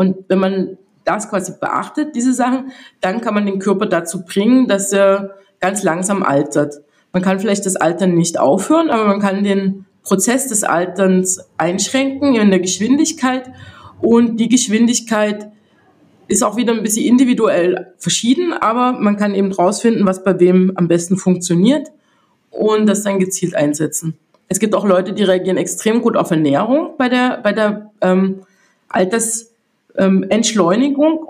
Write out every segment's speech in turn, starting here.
Und wenn man das quasi beachtet, diese Sachen, dann kann man den Körper dazu bringen, dass er ganz langsam altert. Man kann vielleicht das Altern nicht aufhören, aber man kann den Prozess des Alterns einschränken in der Geschwindigkeit. Und die Geschwindigkeit ist auch wieder ein bisschen individuell verschieden, aber man kann eben rausfinden, was bei wem am besten funktioniert und das dann gezielt einsetzen. Es gibt auch Leute, die reagieren extrem gut auf Ernährung bei der, bei der ähm, Altersentschleunigung ähm,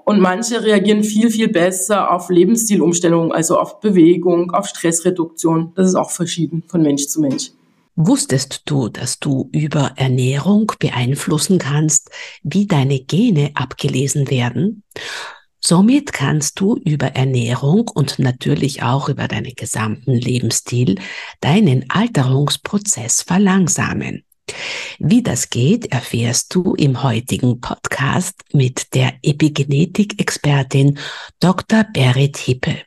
und manche reagieren viel, viel besser auf Lebensstilumstellung, also auf Bewegung, auf Stressreduktion. Das ist auch verschieden von Mensch zu Mensch. Wusstest du, dass du über Ernährung beeinflussen kannst, wie deine Gene abgelesen werden? Somit kannst du über Ernährung und natürlich auch über deinen gesamten Lebensstil deinen Alterungsprozess verlangsamen. Wie das geht, erfährst du im heutigen Podcast mit der Epigenetik-Expertin Dr. Berit Hippe.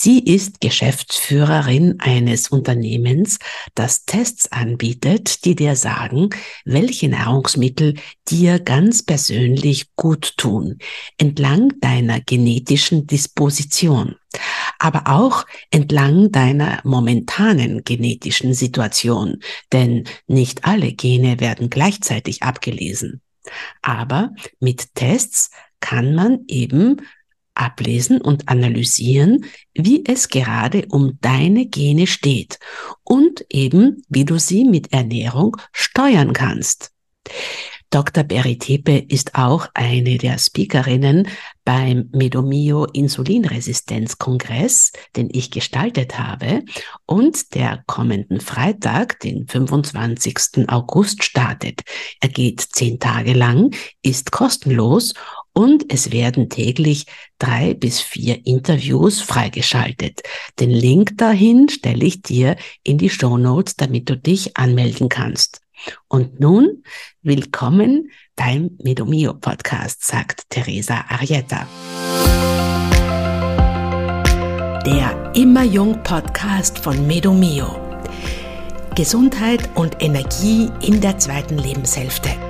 Sie ist Geschäftsführerin eines Unternehmens, das Tests anbietet, die dir sagen, welche Nahrungsmittel dir ganz persönlich gut tun, entlang deiner genetischen Disposition, aber auch entlang deiner momentanen genetischen Situation, denn nicht alle Gene werden gleichzeitig abgelesen. Aber mit Tests kann man eben ablesen und analysieren, wie es gerade um deine Gene steht und eben, wie du sie mit Ernährung steuern kannst. Dr. Beritepe ist auch eine der Speakerinnen beim Medomio Insulinresistenzkongress, den ich gestaltet habe und der kommenden Freitag, den 25. August startet. Er geht zehn Tage lang, ist kostenlos und es werden täglich drei bis vier Interviews freigeschaltet. Den Link dahin stelle ich dir in die Show Notes, damit du dich anmelden kannst. Und nun willkommen beim Medomio Podcast, sagt Teresa Arietta. Der Immer Jung Podcast von Medomio. Gesundheit und Energie in der zweiten Lebenshälfte.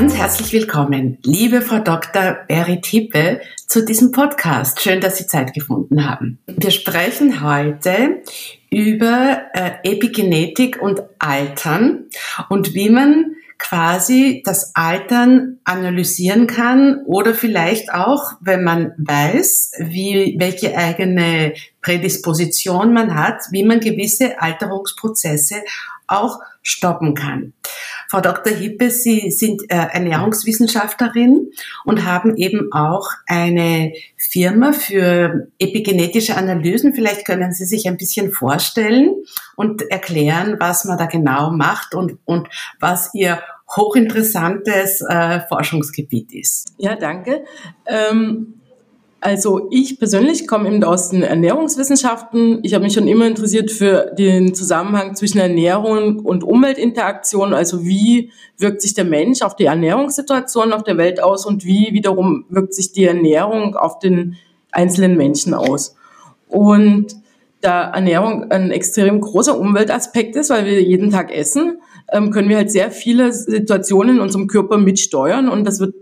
Ganz herzlich willkommen, liebe Frau Dr. Berit Hippe, zu diesem Podcast. Schön, dass Sie Zeit gefunden haben. Wir sprechen heute über äh, Epigenetik und Altern und wie man quasi das Altern analysieren kann oder vielleicht auch, wenn man weiß, wie, welche eigene Prädisposition man hat, wie man gewisse Alterungsprozesse auch stoppen kann. Frau Dr. Hippe, Sie sind äh, Ernährungswissenschaftlerin und haben eben auch eine Firma für epigenetische Analysen. Vielleicht können Sie sich ein bisschen vorstellen und erklären, was man da genau macht und, und was Ihr hochinteressantes äh, Forschungsgebiet ist. Ja, danke. Ähm also ich persönlich komme eben aus den Ernährungswissenschaften. Ich habe mich schon immer interessiert für den Zusammenhang zwischen Ernährung und Umweltinteraktion. Also wie wirkt sich der Mensch auf die Ernährungssituation auf der Welt aus und wie wiederum wirkt sich die Ernährung auf den einzelnen Menschen aus. Und da Ernährung ein extrem großer Umweltaspekt ist, weil wir jeden Tag essen, ähm, können wir halt sehr viele Situationen in unserem Körper mitsteuern und das wird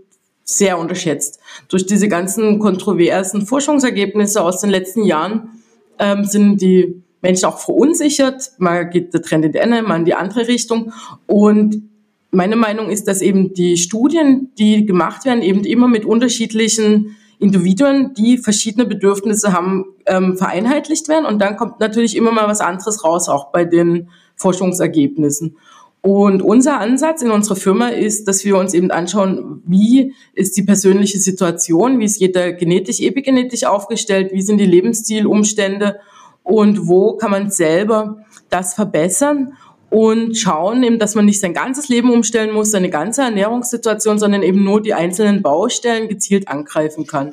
sehr unterschätzt. Durch diese ganzen kontroversen Forschungsergebnisse aus den letzten Jahren ähm, sind die Menschen auch verunsichert. Mal geht der Trend in die eine, mal in die andere Richtung. Und meine Meinung ist, dass eben die Studien, die gemacht werden, eben immer mit unterschiedlichen Individuen, die verschiedene Bedürfnisse haben, ähm, vereinheitlicht werden. Und dann kommt natürlich immer mal was anderes raus, auch bei den Forschungsergebnissen. Und unser Ansatz in unserer Firma ist, dass wir uns eben anschauen, wie ist die persönliche Situation, wie ist jeder genetisch, epigenetisch aufgestellt, wie sind die Lebensstilumstände und wo kann man selber das verbessern und schauen eben, dass man nicht sein ganzes Leben umstellen muss, seine ganze Ernährungssituation, sondern eben nur die einzelnen Baustellen gezielt angreifen kann.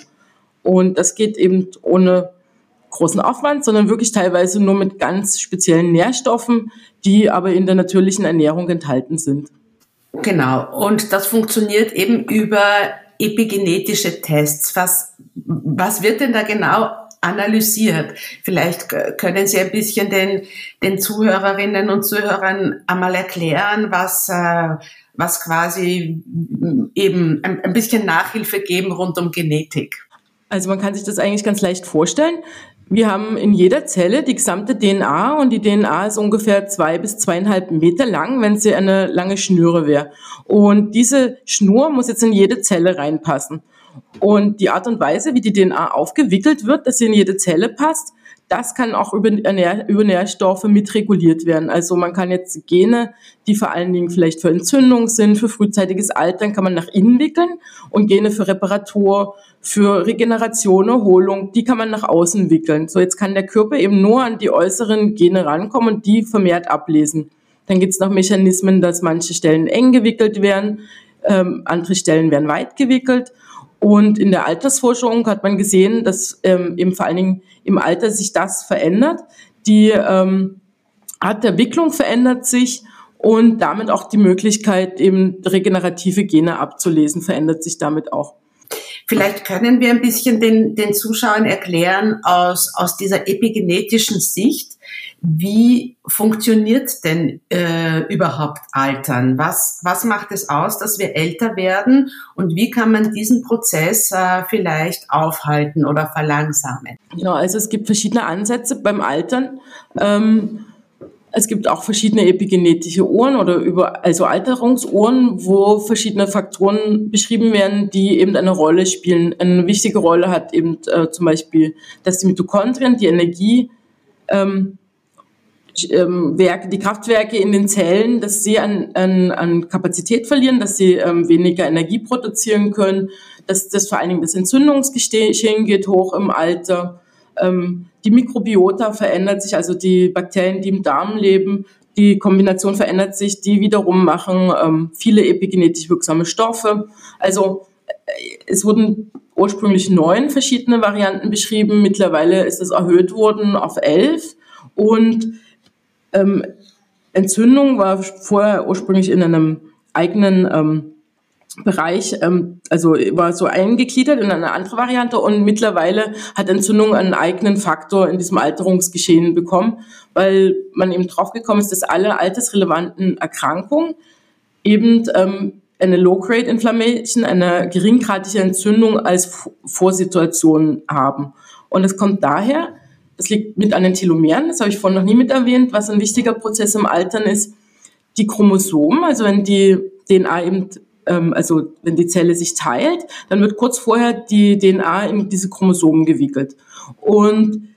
Und das geht eben ohne großen Aufwand, sondern wirklich teilweise nur mit ganz speziellen Nährstoffen, die aber in der natürlichen Ernährung enthalten sind. Genau. Und das funktioniert eben über epigenetische Tests. Was, was wird denn da genau analysiert. Vielleicht können Sie ein bisschen den, den Zuhörerinnen und Zuhörern einmal erklären, was, äh, was quasi eben ein, ein bisschen Nachhilfe geben rund um Genetik. Also man kann sich das eigentlich ganz leicht vorstellen. Wir haben in jeder Zelle die gesamte DNA und die DNA ist ungefähr zwei bis zweieinhalb Meter lang, wenn sie eine lange Schnüre wäre. Und diese Schnur muss jetzt in jede Zelle reinpassen. Und die Art und Weise, wie die DNA aufgewickelt wird, dass sie in jede Zelle passt, das kann auch über, über Nährstoffe mitreguliert werden. Also man kann jetzt Gene, die vor allen Dingen vielleicht für Entzündung sind, für frühzeitiges Altern, kann man nach innen wickeln und Gene für Reparatur, für Regeneration, Erholung, die kann man nach außen wickeln. So jetzt kann der Körper eben nur an die äußeren Gene rankommen und die vermehrt ablesen. Dann gibt es noch Mechanismen, dass manche Stellen eng gewickelt werden, ähm, andere Stellen werden weit gewickelt. Und in der Altersforschung hat man gesehen, dass ähm, eben vor allen Dingen im Alter sich das verändert. Die ähm, Art der Wicklung verändert sich und damit auch die Möglichkeit, eben regenerative Gene abzulesen, verändert sich damit auch. Vielleicht können wir ein bisschen den, den Zuschauern erklären aus, aus dieser epigenetischen Sicht, wie funktioniert denn äh, überhaupt Altern? Was, was macht es aus, dass wir älter werden? Und wie kann man diesen Prozess äh, vielleicht aufhalten oder verlangsamen? Genau, also es gibt verschiedene Ansätze beim Altern. Ähm, es gibt auch verschiedene epigenetische Uhren oder über, also Alterungsuhren, wo verschiedene Faktoren beschrieben werden, die eben eine Rolle spielen. Eine wichtige Rolle hat eben äh, zum Beispiel, dass die Mitochondrien die Energie ähm, ähm, Werke, die Kraftwerke in den Zellen, dass sie an, an, an Kapazität verlieren, dass sie ähm, weniger Energie produzieren können, dass das vor allen Dingen das Entzündungsgeschehen geht hoch im Alter. Ähm, die Mikrobiota verändert sich, also die Bakterien, die im Darm leben, die Kombination verändert sich, die wiederum machen ähm, viele epigenetisch wirksame Stoffe. Also äh, es wurden ursprünglich neun verschiedene Varianten beschrieben, mittlerweile ist es erhöht worden auf elf und ähm, Entzündung war vorher ursprünglich in einem eigenen ähm, Bereich, ähm, also war so eingegliedert in eine andere Variante und mittlerweile hat Entzündung einen eigenen Faktor in diesem Alterungsgeschehen bekommen, weil man eben draufgekommen ist, dass alle altersrelevanten Erkrankungen eben ähm, eine Low-Grade Inflammation, eine geringgradige Entzündung als Vorsituation haben. Und es kommt daher, das liegt mit an den Telomeren, das habe ich vorhin noch nie mit erwähnt, was ein wichtiger Prozess im Altern ist. Die Chromosomen, also wenn die DNA eben, ähm, also wenn die Zelle sich teilt, dann wird kurz vorher die DNA in diese Chromosomen gewickelt. Und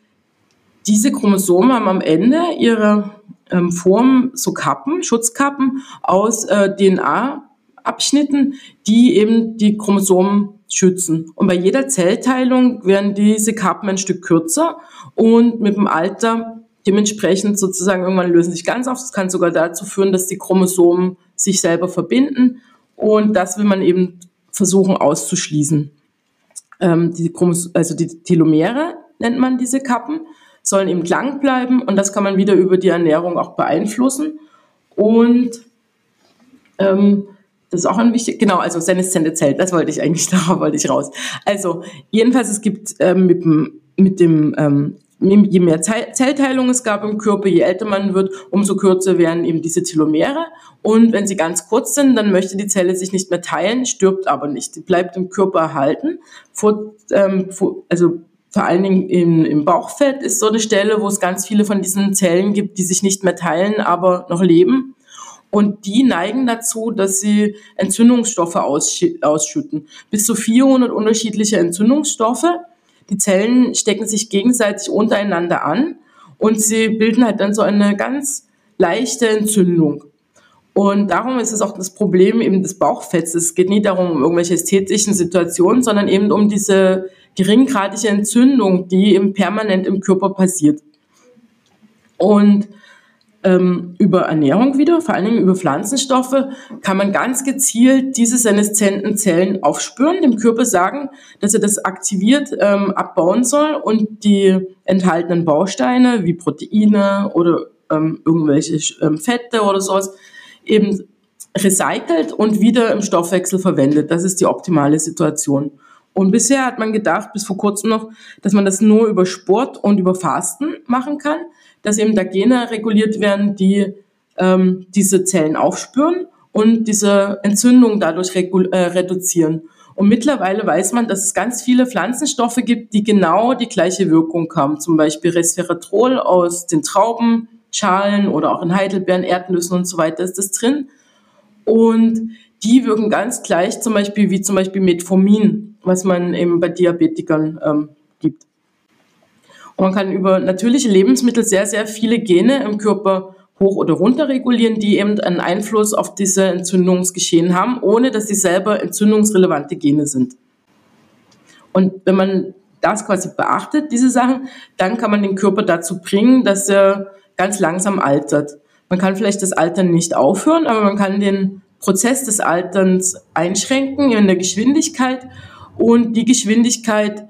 diese Chromosomen haben am Ende ihre ähm, Form so Kappen, Schutzkappen aus äh, DNA-Abschnitten, die eben die Chromosomen schützen. Und bei jeder Zellteilung werden diese Kappen ein Stück kürzer und mit dem Alter dementsprechend sozusagen irgendwann lösen sich ganz auf. Das kann sogar dazu führen, dass die Chromosomen sich selber verbinden und das will man eben versuchen auszuschließen. Ähm, die Chromosom also die Telomere nennt man diese Kappen, sollen eben lang bleiben und das kann man wieder über die Ernährung auch beeinflussen. Und ähm, das ist auch ein wichtig, genau, also seneszente Zelt, das wollte ich eigentlich, darauf wollte ich raus. Also, jedenfalls, es gibt ähm, mit dem, mit dem ähm, je mehr Zellteilung es gab im Körper, je älter man wird, umso kürzer werden eben diese Telomere. Und wenn sie ganz kurz sind, dann möchte die Zelle sich nicht mehr teilen, stirbt aber nicht. Sie bleibt im Körper erhalten. Vor, ähm, vor, also vor allen Dingen im, im Bauchfett ist so eine Stelle, wo es ganz viele von diesen Zellen gibt, die sich nicht mehr teilen, aber noch leben. Und die neigen dazu, dass sie Entzündungsstoffe ausschütten. Bis zu 400 unterschiedliche Entzündungsstoffe. Die Zellen stecken sich gegenseitig untereinander an und sie bilden halt dann so eine ganz leichte Entzündung. Und darum ist es auch das Problem eben des Bauchfetts. Es geht nie darum, um irgendwelche ästhetischen Situationen, sondern eben um diese geringgradige Entzündung, die eben permanent im Körper passiert. Und ähm, über Ernährung wieder, vor allen Dingen über Pflanzenstoffe, kann man ganz gezielt diese seneszenten Zellen aufspüren, dem Körper sagen, dass er das aktiviert ähm, abbauen soll und die enthaltenen Bausteine wie Proteine oder ähm, irgendwelche ähm, Fette oder sowas eben recycelt und wieder im Stoffwechsel verwendet. Das ist die optimale Situation. Und bisher hat man gedacht, bis vor kurzem noch, dass man das nur über Sport und über Fasten machen kann, dass eben da Gene reguliert werden, die ähm, diese Zellen aufspüren und diese Entzündung dadurch äh, reduzieren. Und mittlerweile weiß man, dass es ganz viele Pflanzenstoffe gibt, die genau die gleiche Wirkung haben. Zum Beispiel Resveratrol aus den Traubenschalen oder auch in Heidelbeeren, Erdnüssen und so weiter ist das drin. Und die wirken ganz gleich zum Beispiel wie zum Beispiel Metformin, was man eben bei Diabetikern ähm, gibt. Man kann über natürliche Lebensmittel sehr, sehr viele Gene im Körper hoch oder runter regulieren, die eben einen Einfluss auf diese Entzündungsgeschehen haben, ohne dass sie selber entzündungsrelevante Gene sind. Und wenn man das quasi beachtet, diese Sachen, dann kann man den Körper dazu bringen, dass er ganz langsam altert. Man kann vielleicht das Altern nicht aufhören, aber man kann den Prozess des Alterns einschränken in der Geschwindigkeit und die Geschwindigkeit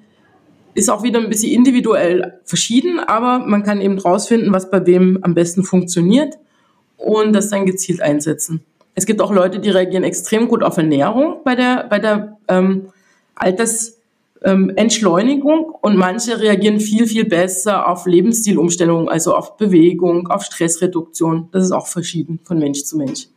ist auch wieder ein bisschen individuell verschieden, aber man kann eben rausfinden, was bei wem am besten funktioniert und das dann gezielt einsetzen. Es gibt auch Leute, die reagieren extrem gut auf Ernährung bei der, bei der ähm, Altersentschleunigung ähm, und manche reagieren viel, viel besser auf Lebensstilumstellung, also auf Bewegung, auf Stressreduktion. Das ist auch verschieden von Mensch zu Mensch.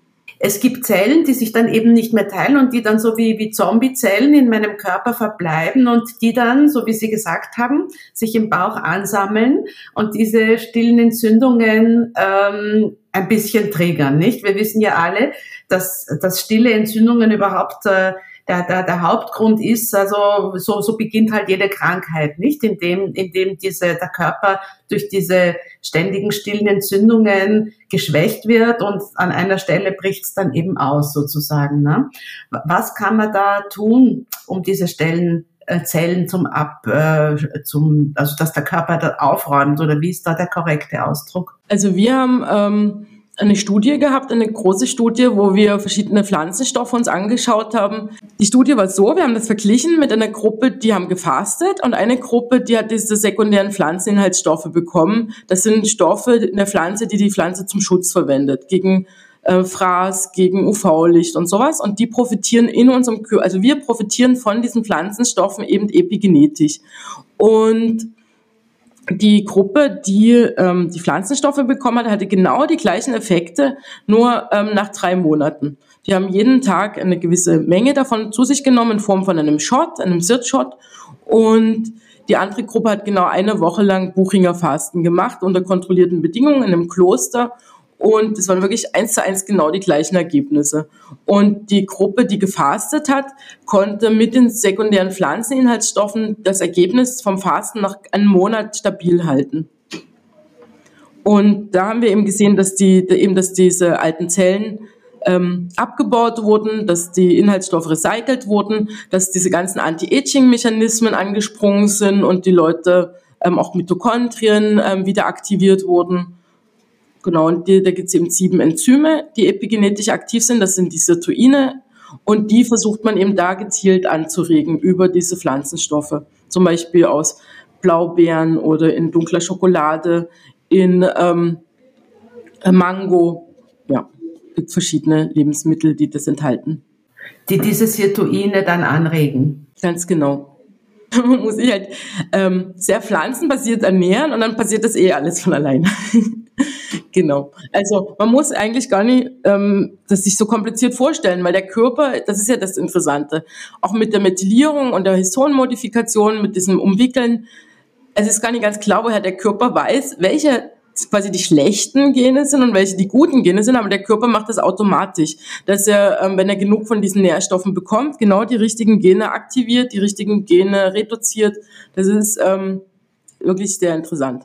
Es gibt Zellen, die sich dann eben nicht mehr teilen und die dann so wie, wie Zombie-Zellen in meinem Körper verbleiben und die dann, so wie Sie gesagt haben, sich im Bauch ansammeln und diese stillen Entzündungen ähm, ein bisschen triggern, nicht? Wir wissen ja alle, dass, dass stille Entzündungen überhaupt äh, der, der, der Hauptgrund ist, also so, so beginnt halt jede Krankheit, nicht? Indem, indem diese, der Körper durch diese ständigen stillen Entzündungen geschwächt wird und an einer Stelle bricht es dann eben aus, sozusagen. Ne? Was kann man da tun, um diese Stellen äh, Zellen zum Ab, äh, zum, also dass der Körper da aufräumt oder wie ist da der korrekte Ausdruck? Also wir haben ähm, eine Studie gehabt, eine große Studie, wo wir verschiedene Pflanzenstoffe uns angeschaut haben. Die Studie war so, wir haben das verglichen mit einer Gruppe, die haben gefastet und eine Gruppe, die hat diese sekundären Pflanzeninhaltsstoffe bekommen. Das sind Stoffe in der Pflanze, die die Pflanze zum Schutz verwendet, gegen äh, Fraß, gegen UV-Licht und sowas. Und die profitieren in unserem Körper, also wir profitieren von diesen Pflanzenstoffen eben epigenetisch. Und die Gruppe, die ähm, die Pflanzenstoffe bekommen hat, hatte genau die gleichen Effekte, nur ähm, nach drei Monaten. Die haben jeden Tag eine gewisse Menge davon zu sich genommen in Form von einem Shot, einem Sirt-Shot. Und die andere Gruppe hat genau eine Woche lang Buchinger Fasten gemacht unter kontrollierten Bedingungen in einem Kloster und es waren wirklich eins zu eins genau die gleichen Ergebnisse. Und die Gruppe, die gefastet hat, konnte mit den sekundären Pflanzeninhaltsstoffen das Ergebnis vom Fasten nach einem Monat stabil halten. Und da haben wir eben gesehen, dass die, eben, dass diese alten Zellen ähm, abgebaut wurden, dass die Inhaltsstoffe recycelt wurden, dass diese ganzen Anti-Aging-Mechanismen angesprungen sind und die Leute ähm, auch Mitochondrien ähm, wieder aktiviert wurden. Genau, und die, da gibt es eben sieben Enzyme, die epigenetisch aktiv sind. Das sind die Sirtuine. Und die versucht man eben da gezielt anzuregen über diese Pflanzenstoffe. Zum Beispiel aus Blaubeeren oder in dunkler Schokolade, in ähm, Mango. Ja, gibt verschiedene Lebensmittel, die das enthalten. Die diese Sirtuine dann anregen. Ganz genau. Man muss sich halt ähm, sehr pflanzenbasiert ernähren und dann passiert das eh alles von alleine. Genau. Also man muss eigentlich gar nicht ähm, das sich so kompliziert vorstellen, weil der Körper, das ist ja das Interessante, auch mit der Methylierung und der Histonmodifikation, mit diesem Umwickeln, es ist gar nicht ganz klar, woher der Körper weiß, welche quasi die schlechten Gene sind und welche die guten Gene sind, aber der Körper macht das automatisch, dass er, ähm, wenn er genug von diesen Nährstoffen bekommt, genau die richtigen Gene aktiviert, die richtigen Gene reduziert. Das ist ähm, wirklich sehr interessant.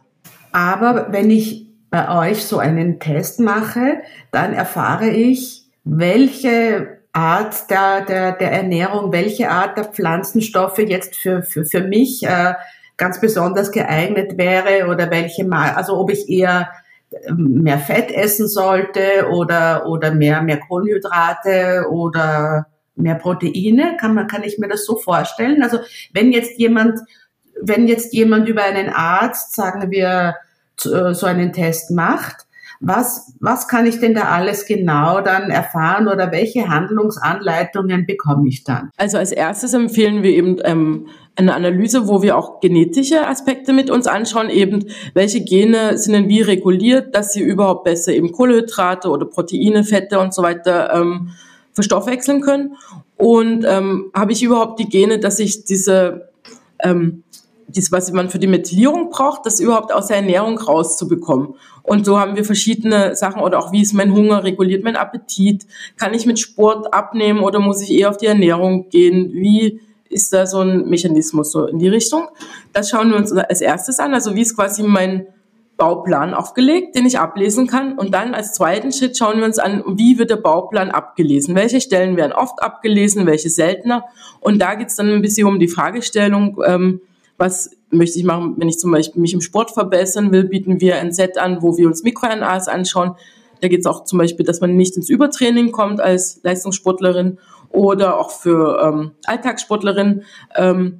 Aber wenn ich bei euch so einen Test mache, dann erfahre ich, welche Art der, der, der Ernährung, welche Art der Pflanzenstoffe jetzt für, für, für mich äh, ganz besonders geeignet wäre oder welche mal, also ob ich eher ähm, mehr Fett essen sollte oder, oder mehr, mehr Kohlenhydrate oder mehr Proteine. Kann man, kann ich mir das so vorstellen? Also wenn jetzt jemand, wenn jetzt jemand über einen Arzt, sagen wir, äh, so einen Test macht Was, was kann ich denn da alles genau dann erfahren oder welche Handlungsanleitungen bekomme ich dann? Also als erstes empfehlen wir eben ähm, eine Analyse, wo wir auch genetische Aspekte mit uns anschauen, eben welche Gene sind denn wie reguliert, dass sie überhaupt besser eben Kohlenhydrate oder Proteine, Fette und so weiter ähm, verstoffwechseln können. Und ähm, habe ich überhaupt die Gene, dass ich diese ähm, dies, was man für die Methylierung braucht, das überhaupt aus der Ernährung rauszubekommen. Und so haben wir verschiedene Sachen oder auch wie ist mein Hunger, reguliert mein Appetit, kann ich mit Sport abnehmen oder muss ich eher auf die Ernährung gehen, wie ist da so ein Mechanismus so in die Richtung. Das schauen wir uns als erstes an, also wie ist quasi mein Bauplan aufgelegt, den ich ablesen kann. Und dann als zweiten Schritt schauen wir uns an, wie wird der Bauplan abgelesen? Welche Stellen werden oft abgelesen, welche seltener? Und da geht es dann ein bisschen um die Fragestellung, ähm, was möchte ich machen, wenn ich zum Beispiel mich im Sport verbessern will, bieten wir ein Set an, wo wir uns MikroRNAs anschauen. Da geht es auch zum Beispiel, dass man nicht ins Übertraining kommt als Leistungssportlerin oder auch für ähm, Alltagssportlerin. Ähm,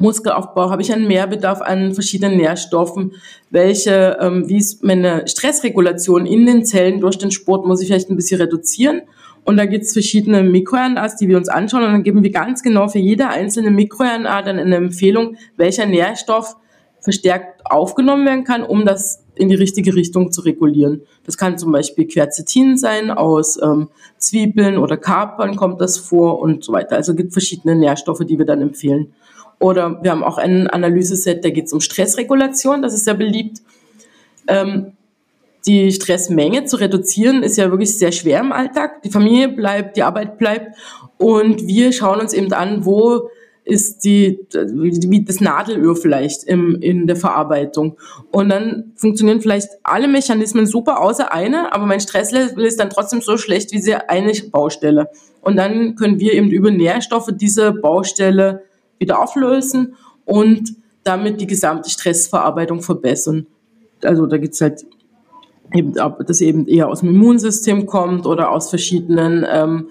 Muskelaufbau, habe ich einen Mehrbedarf an verschiedenen Nährstoffen, welche, ähm, wie ist meine Stressregulation in den Zellen durch den Sport, muss ich vielleicht ein bisschen reduzieren und da gibt es verschiedene MikroRNAs, die wir uns anschauen. Und dann geben wir ganz genau für jede einzelne MikroRNA dann eine Empfehlung, welcher Nährstoff verstärkt aufgenommen werden kann, um das in die richtige Richtung zu regulieren. Das kann zum Beispiel Quercetin sein, aus ähm, Zwiebeln oder Kapern kommt das vor und so weiter. Also es gibt verschiedene Nährstoffe, die wir dann empfehlen. Oder wir haben auch ein Analyseset, da geht es um Stressregulation, das ist sehr beliebt. Ähm, die Stressmenge zu reduzieren, ist ja wirklich sehr schwer im Alltag. Die Familie bleibt, die Arbeit bleibt und wir schauen uns eben an, wo ist die, wie das Nadelöhr vielleicht im, in der Verarbeitung. Und dann funktionieren vielleicht alle Mechanismen super, außer eine, aber mein Stresslevel ist dann trotzdem so schlecht wie diese eine Baustelle. Und dann können wir eben über Nährstoffe diese Baustelle wieder auflösen und damit die gesamte Stressverarbeitung verbessern. Also da gibt's halt eben, ob das eben eher aus dem Immunsystem kommt oder aus verschiedenen ähm,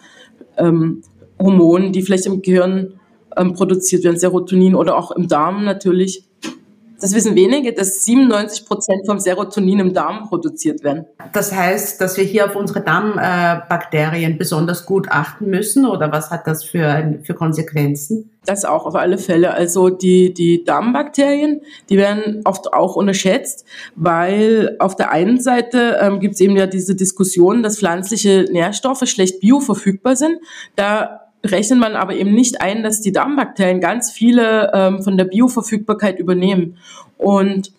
ähm, Hormonen, die vielleicht im Gehirn ähm, produziert werden, Serotonin oder auch im Darm natürlich. Das wissen wenige, dass 97 Prozent vom Serotonin im Darm produziert werden. Das heißt, dass wir hier auf unsere Darmbakterien besonders gut achten müssen oder was hat das für, für Konsequenzen? Das auch auf alle Fälle. Also die, die Darmbakterien, die werden oft auch unterschätzt, weil auf der einen Seite ähm, gibt es eben ja diese Diskussion, dass pflanzliche Nährstoffe schlecht bioverfügbar sind. Da rechnet man aber eben nicht ein, dass die Darmbakterien ganz viele ähm, von der Bioverfügbarkeit übernehmen. Und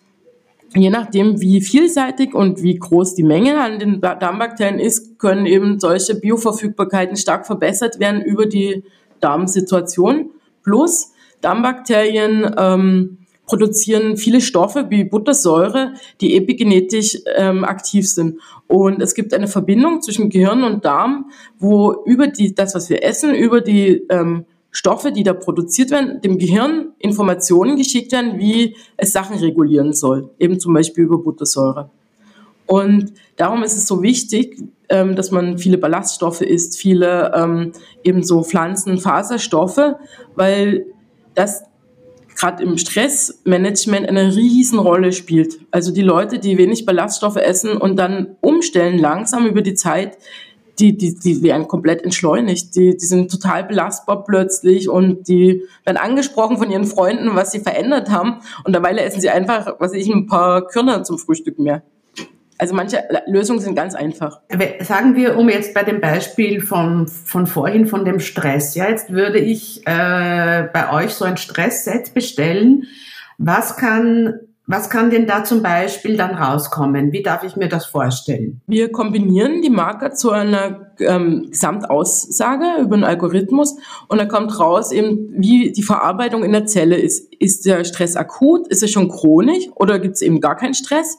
je nachdem, wie vielseitig und wie groß die Menge an den Darmbakterien ist, können eben solche Bioverfügbarkeiten stark verbessert werden über die Darmsituation. Plus Darmbakterien ähm, produzieren viele Stoffe wie Buttersäure, die epigenetisch ähm, aktiv sind. Und es gibt eine Verbindung zwischen Gehirn und Darm, wo über die, das, was wir essen, über die ähm, Stoffe, die da produziert werden, dem Gehirn Informationen geschickt werden, wie es Sachen regulieren soll. Eben zum Beispiel über Buttersäure. Und darum ist es so wichtig, ähm, dass man viele Ballaststoffe isst, viele ähm, eben so Pflanzenfaserstoffe, weil das gerade im Stressmanagement eine Riesenrolle spielt. Also die Leute, die wenig Ballaststoffe essen und dann umstellen langsam über die Zeit, die, die, die werden komplett entschleunigt. Die, die sind total belastbar plötzlich und die werden angesprochen von ihren Freunden, was sie verändert haben. Und dabei essen sie einfach, was weiß ich, ein paar Körner zum Frühstück mehr. Also manche Lösungen sind ganz einfach. Sagen wir, um jetzt bei dem Beispiel von, von vorhin, von dem Stress, ja, jetzt würde ich äh, bei euch so ein Stressset bestellen. Was kann was kann denn da zum Beispiel dann rauskommen? Wie darf ich mir das vorstellen? Wir kombinieren die Marker zu einer ähm, Gesamtaussage über einen Algorithmus und da kommt raus eben, wie die Verarbeitung in der Zelle ist. Ist der Stress akut? Ist er schon chronisch oder gibt es eben gar keinen Stress?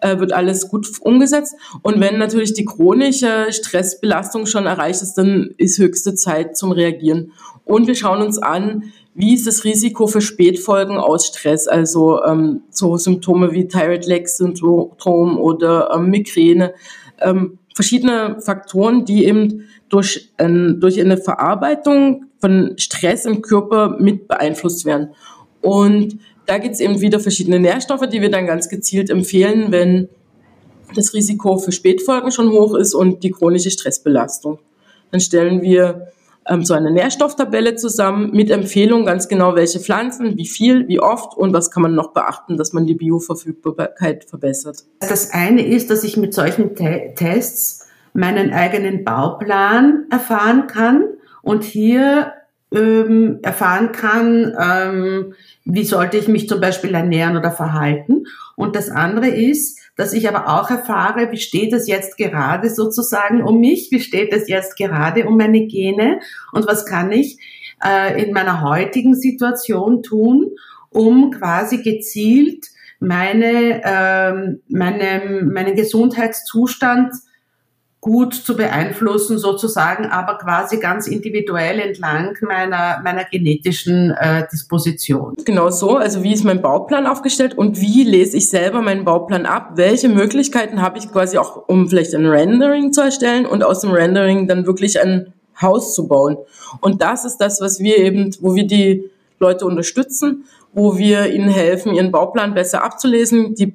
Äh, wird alles gut umgesetzt. Und wenn natürlich die chronische Stressbelastung schon erreicht ist, dann ist höchste Zeit zum Reagieren. Und wir schauen uns an, wie ist das Risiko für Spätfolgen aus Stress, also ähm, so Symptome wie Tired Leg Syndrom oder ähm, Migräne, ähm, verschiedene Faktoren, die eben durch, ähm, durch eine Verarbeitung von Stress im Körper mit beeinflusst werden. Und da gibt es eben wieder verschiedene Nährstoffe, die wir dann ganz gezielt empfehlen, wenn das Risiko für Spätfolgen schon hoch ist und die chronische Stressbelastung. Dann stellen wir ähm, so eine Nährstofftabelle zusammen mit Empfehlungen ganz genau, welche Pflanzen, wie viel, wie oft und was kann man noch beachten, dass man die Bioverfügbarkeit verbessert. Das eine ist, dass ich mit solchen Te Tests meinen eigenen Bauplan erfahren kann und hier ähm, erfahren kann, ähm, wie sollte ich mich zum Beispiel ernähren oder verhalten. Und das andere ist, dass ich aber auch erfahre, wie steht es jetzt gerade sozusagen um mich, wie steht es jetzt gerade um meine Gene und was kann ich äh, in meiner heutigen Situation tun, um quasi gezielt meine, ähm, meine, meinen Gesundheitszustand gut zu beeinflussen sozusagen, aber quasi ganz individuell entlang meiner, meiner genetischen äh, Disposition. Genau so, also wie ist mein Bauplan aufgestellt und wie lese ich selber meinen Bauplan ab? Welche Möglichkeiten habe ich quasi auch, um vielleicht ein Rendering zu erstellen und aus dem Rendering dann wirklich ein Haus zu bauen? Und das ist das, was wir eben, wo wir die Leute unterstützen, wo wir ihnen helfen, ihren Bauplan besser abzulesen, die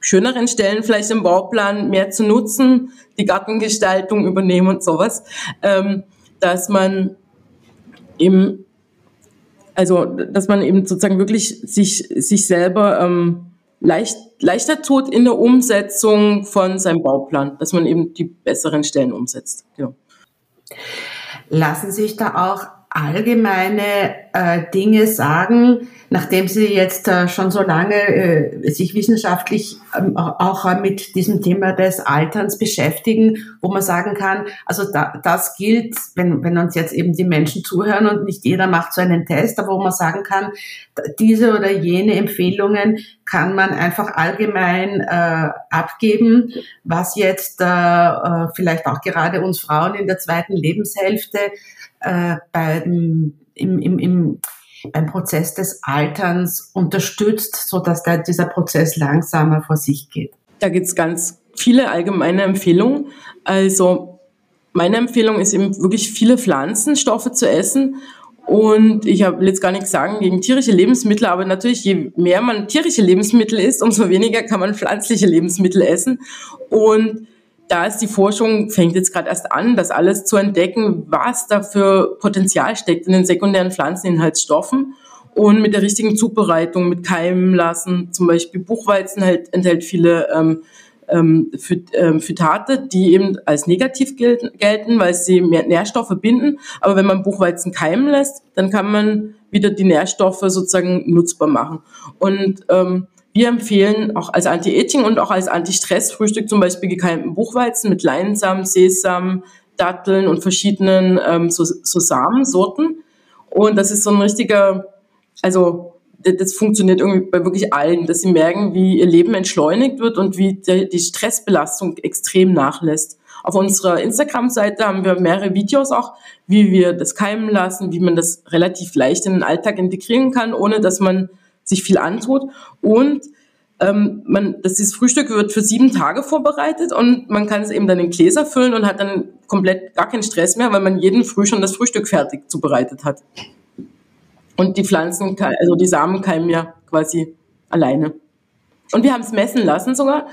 schöneren Stellen vielleicht im Bauplan mehr zu nutzen, die Gartengestaltung übernehmen und sowas, ähm, dass man eben, also dass man eben sozusagen wirklich sich, sich selber ähm, leicht, leichter tut in der Umsetzung von seinem Bauplan, dass man eben die besseren Stellen umsetzt. Ja. Lassen sich da auch allgemeine äh, Dinge sagen, nachdem Sie jetzt äh, schon so lange äh, sich wissenschaftlich ähm, auch äh, mit diesem Thema des Alterns beschäftigen, wo man sagen kann, also da, das gilt, wenn, wenn uns jetzt eben die Menschen zuhören und nicht jeder macht so einen Test, aber wo man sagen kann, diese oder jene Empfehlungen kann man einfach allgemein äh, abgeben, was jetzt äh, äh vielleicht auch gerade uns Frauen in der zweiten Lebenshälfte äh, beim, im, im, im, beim Prozess des Alterns unterstützt, so dass da dieser Prozess langsamer vor sich geht? Da gibt es ganz viele allgemeine Empfehlungen. Also meine Empfehlung ist eben wirklich viele Pflanzenstoffe zu essen. Und ich will jetzt gar nichts sagen gegen tierische Lebensmittel, aber natürlich, je mehr man tierische Lebensmittel isst, umso weniger kann man pflanzliche Lebensmittel essen. Und da ist die Forschung, fängt jetzt gerade erst an, das alles zu entdecken, was da für Potenzial steckt in den sekundären Pflanzeninhaltsstoffen. Und mit der richtigen Zubereitung, mit Keimen lassen, zum Beispiel Buchweizen halt, enthält viele ähm, ähm, ähm, Phytate, die eben als negativ gelten, weil sie mehr Nährstoffe binden. Aber wenn man Buchweizen keimen lässt, dann kann man wieder die Nährstoffe sozusagen nutzbar machen. Und ähm, wir empfehlen auch als Anti-Aging und auch als Anti-Stress-Frühstück zum Beispiel gekeimten Buchweizen mit Leinsamen, Sesam, Datteln und verschiedenen ähm, so, so Samensorten. Und das ist so ein richtiger, also das funktioniert irgendwie bei wirklich allen, dass sie merken, wie ihr Leben entschleunigt wird und wie die Stressbelastung extrem nachlässt. Auf unserer Instagram-Seite haben wir mehrere Videos auch, wie wir das keimen lassen, wie man das relativ leicht in den Alltag integrieren kann, ohne dass man sich viel antut. Und ähm, man, das ist Frühstück wird für sieben Tage vorbereitet und man kann es eben dann in Gläser füllen und hat dann komplett gar keinen Stress mehr, weil man jeden Früh schon das Frühstück fertig zubereitet hat. Und die Pflanzen, also die Samen keimen ja quasi alleine. Und wir haben es messen lassen sogar.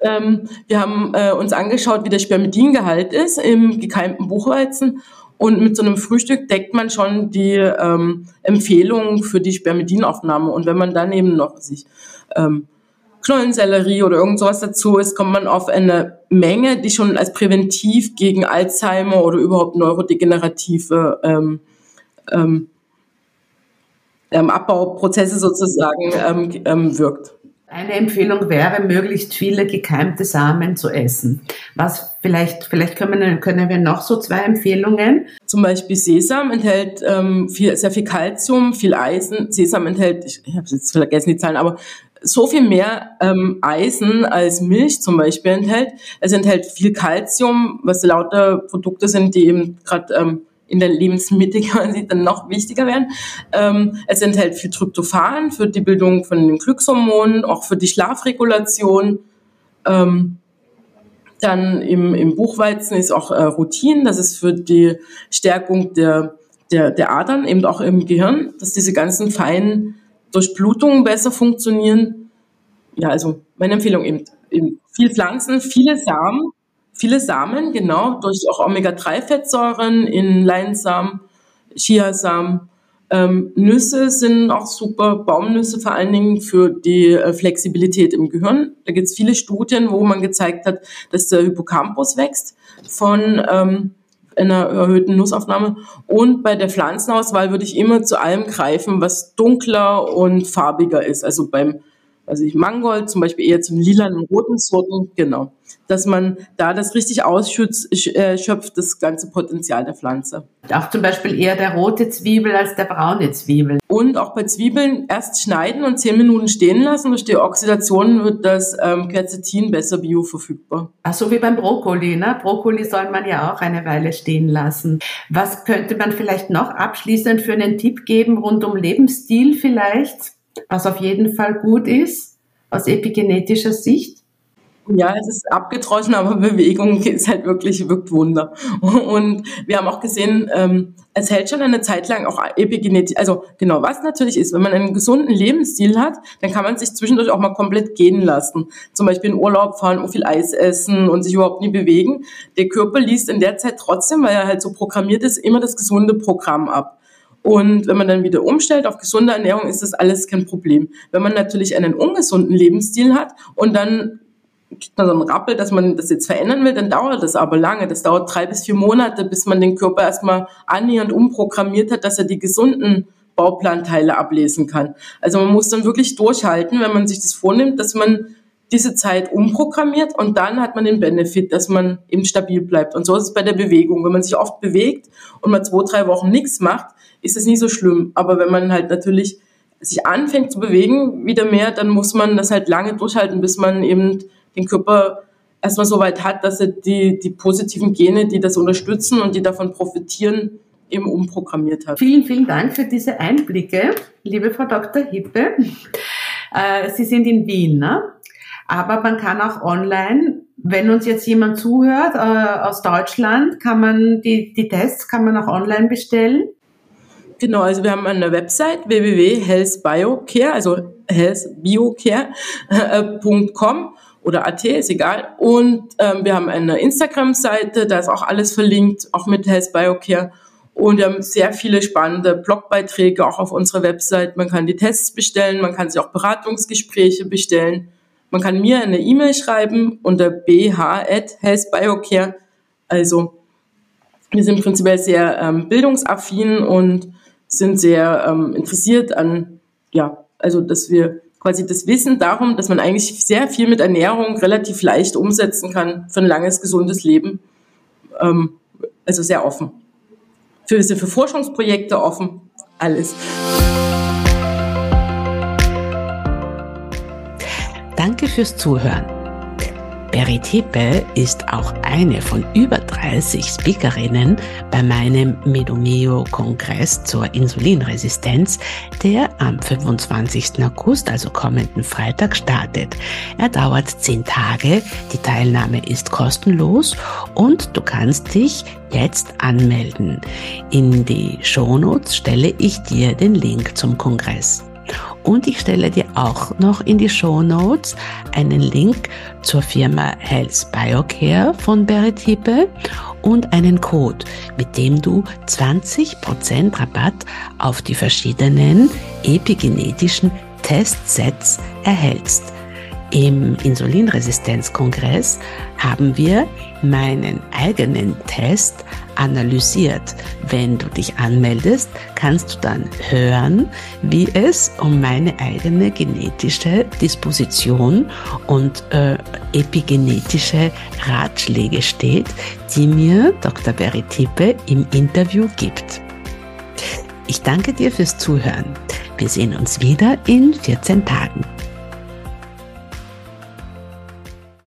Ähm, wir haben äh, uns angeschaut, wie der Spermidingehalt ist im gekeimten Buchweizen und mit so einem Frühstück deckt man schon die ähm, Empfehlungen für die Spermidinaufnahme. Und wenn man dann eben noch sich ähm, Knollensellerie oder irgend sowas dazu ist, kommt man auf eine Menge, die schon als präventiv gegen Alzheimer oder überhaupt neurodegenerative ähm, ähm, ähm Abbauprozesse sozusagen ähm, ähm, wirkt. Eine Empfehlung wäre, möglichst viele gekeimte Samen zu essen. Was vielleicht, vielleicht können, können wir noch so zwei Empfehlungen. Zum Beispiel Sesam enthält ähm, viel, sehr viel Kalzium, viel Eisen. Sesam enthält, ich, habe jetzt vergessen die Zahlen, aber so viel mehr ähm, Eisen als Milch zum Beispiel enthält. Es enthält viel Kalzium, was lauter Produkte sind, die eben gerade ähm, in der Lebensmitte quasi dann noch wichtiger werden. Ähm, es enthält viel Tryptophan für die Bildung von den Glückshormonen, auch für die Schlafregulation. Ähm, dann im, im Buchweizen ist auch äh, Rutin, das ist für die Stärkung der, der, der Adern, eben auch im Gehirn, dass diese ganzen feinen Durchblutungen besser funktionieren. Ja, also meine Empfehlung eben, eben viel Pflanzen, viele Samen, viele Samen, genau, durch auch Omega-3-Fettsäuren in Leinsamen, Chiasamen. Ähm, Nüsse sind auch super, Baumnüsse vor allen Dingen für die äh, Flexibilität im Gehirn. Da gibt es viele Studien, wo man gezeigt hat, dass der Hippocampus wächst von ähm, einer erhöhten Nussaufnahme. Und bei der Pflanzenauswahl würde ich immer zu allem greifen, was dunkler und farbiger ist. Also beim also ich Mangold zum Beispiel eher zu den lilanen und roten Sorten, genau. Dass man da das richtig ausschöpft, äh, das ganze Potenzial der Pflanze. Auch zum Beispiel eher der rote Zwiebel als der braune Zwiebel. Und auch bei Zwiebeln erst schneiden und zehn Minuten stehen lassen. Durch die Oxidation wird das ähm, Quercetin besser bioverfügbar. Ach so wie beim Brokkoli. Ne? Brokkoli soll man ja auch eine Weile stehen lassen. Was könnte man vielleicht noch abschließend für einen Tipp geben rund um Lebensstil vielleicht? Was auf jeden Fall gut ist aus epigenetischer Sicht? Ja, es ist abgetroschen, aber Bewegung ist halt wirklich, wirkt Wunder. Und wir haben auch gesehen, ähm, es hält schon eine Zeit lang auch epigenetisch, also genau, was natürlich ist, wenn man einen gesunden Lebensstil hat, dann kann man sich zwischendurch auch mal komplett gehen lassen. Zum Beispiel in Urlaub fahren, viel Eis essen und sich überhaupt nie bewegen. Der Körper liest in der Zeit trotzdem, weil er halt so programmiert ist, immer das gesunde Programm ab. Und wenn man dann wieder umstellt auf gesunde Ernährung, ist das alles kein Problem. Wenn man natürlich einen ungesunden Lebensstil hat und dann kriegt man so einen Rappel, dass man das jetzt verändern will, dann dauert das aber lange. Das dauert drei bis vier Monate, bis man den Körper erstmal annähernd umprogrammiert hat, dass er die gesunden Bauplanteile ablesen kann. Also man muss dann wirklich durchhalten, wenn man sich das vornimmt, dass man diese Zeit umprogrammiert und dann hat man den Benefit, dass man eben stabil bleibt. Und so ist es bei der Bewegung. Wenn man sich oft bewegt und mal zwei, drei Wochen nichts macht, ist es nie so schlimm. Aber wenn man halt natürlich sich anfängt zu bewegen, wieder mehr, dann muss man das halt lange durchhalten, bis man eben den Körper erstmal so weit hat, dass er die, die positiven Gene, die das unterstützen und die davon profitieren, eben umprogrammiert hat. Vielen, vielen Dank für diese Einblicke, liebe Frau Dr. Hippe. Äh, Sie sind in Wien, ne? Aber man kann auch online, wenn uns jetzt jemand zuhört äh, aus Deutschland, kann man die, die Tests kann man auch online bestellen. Genau, also wir haben eine Website www.healthbiocare, also healthbiocare.com oder at, ist egal. Und ähm, wir haben eine Instagram-Seite, da ist auch alles verlinkt, auch mit Health Biocare. Und wir haben sehr viele spannende Blogbeiträge auch auf unserer Website. Man kann die Tests bestellen, man kann sich auch Beratungsgespräche bestellen. Man kann mir eine E-Mail schreiben unter bh.healthbiocare. Also wir sind prinzipiell sehr ähm, bildungsaffin und sind sehr ähm, interessiert an, ja, also dass wir quasi das Wissen darum, dass man eigentlich sehr viel mit Ernährung relativ leicht umsetzen kann für ein langes, gesundes Leben. Ähm, also sehr offen. Für, für Forschungsprojekte offen, alles. Danke fürs Zuhören. Berit Hippe ist auch eine von über 30 Speakerinnen bei meinem Medomeo-Kongress zur Insulinresistenz, der am 25. August, also kommenden Freitag, startet. Er dauert 10 Tage, die Teilnahme ist kostenlos und du kannst dich jetzt anmelden. In die Shownotes stelle ich dir den Link zum Kongress. Und ich stelle dir auch noch in die Show Notes einen Link zur Firma Health Biocare von Berit Hippe und einen Code, mit dem du 20% Rabatt auf die verschiedenen epigenetischen Testsets erhältst. Im Insulinresistenzkongress haben wir meinen eigenen Test analysiert. Wenn du dich anmeldest, kannst du dann hören, wie es um meine eigene genetische Disposition und äh, epigenetische Ratschläge steht, die mir Dr. Beritippe im Interview gibt. Ich danke dir fürs Zuhören. Wir sehen uns wieder in 14 Tagen.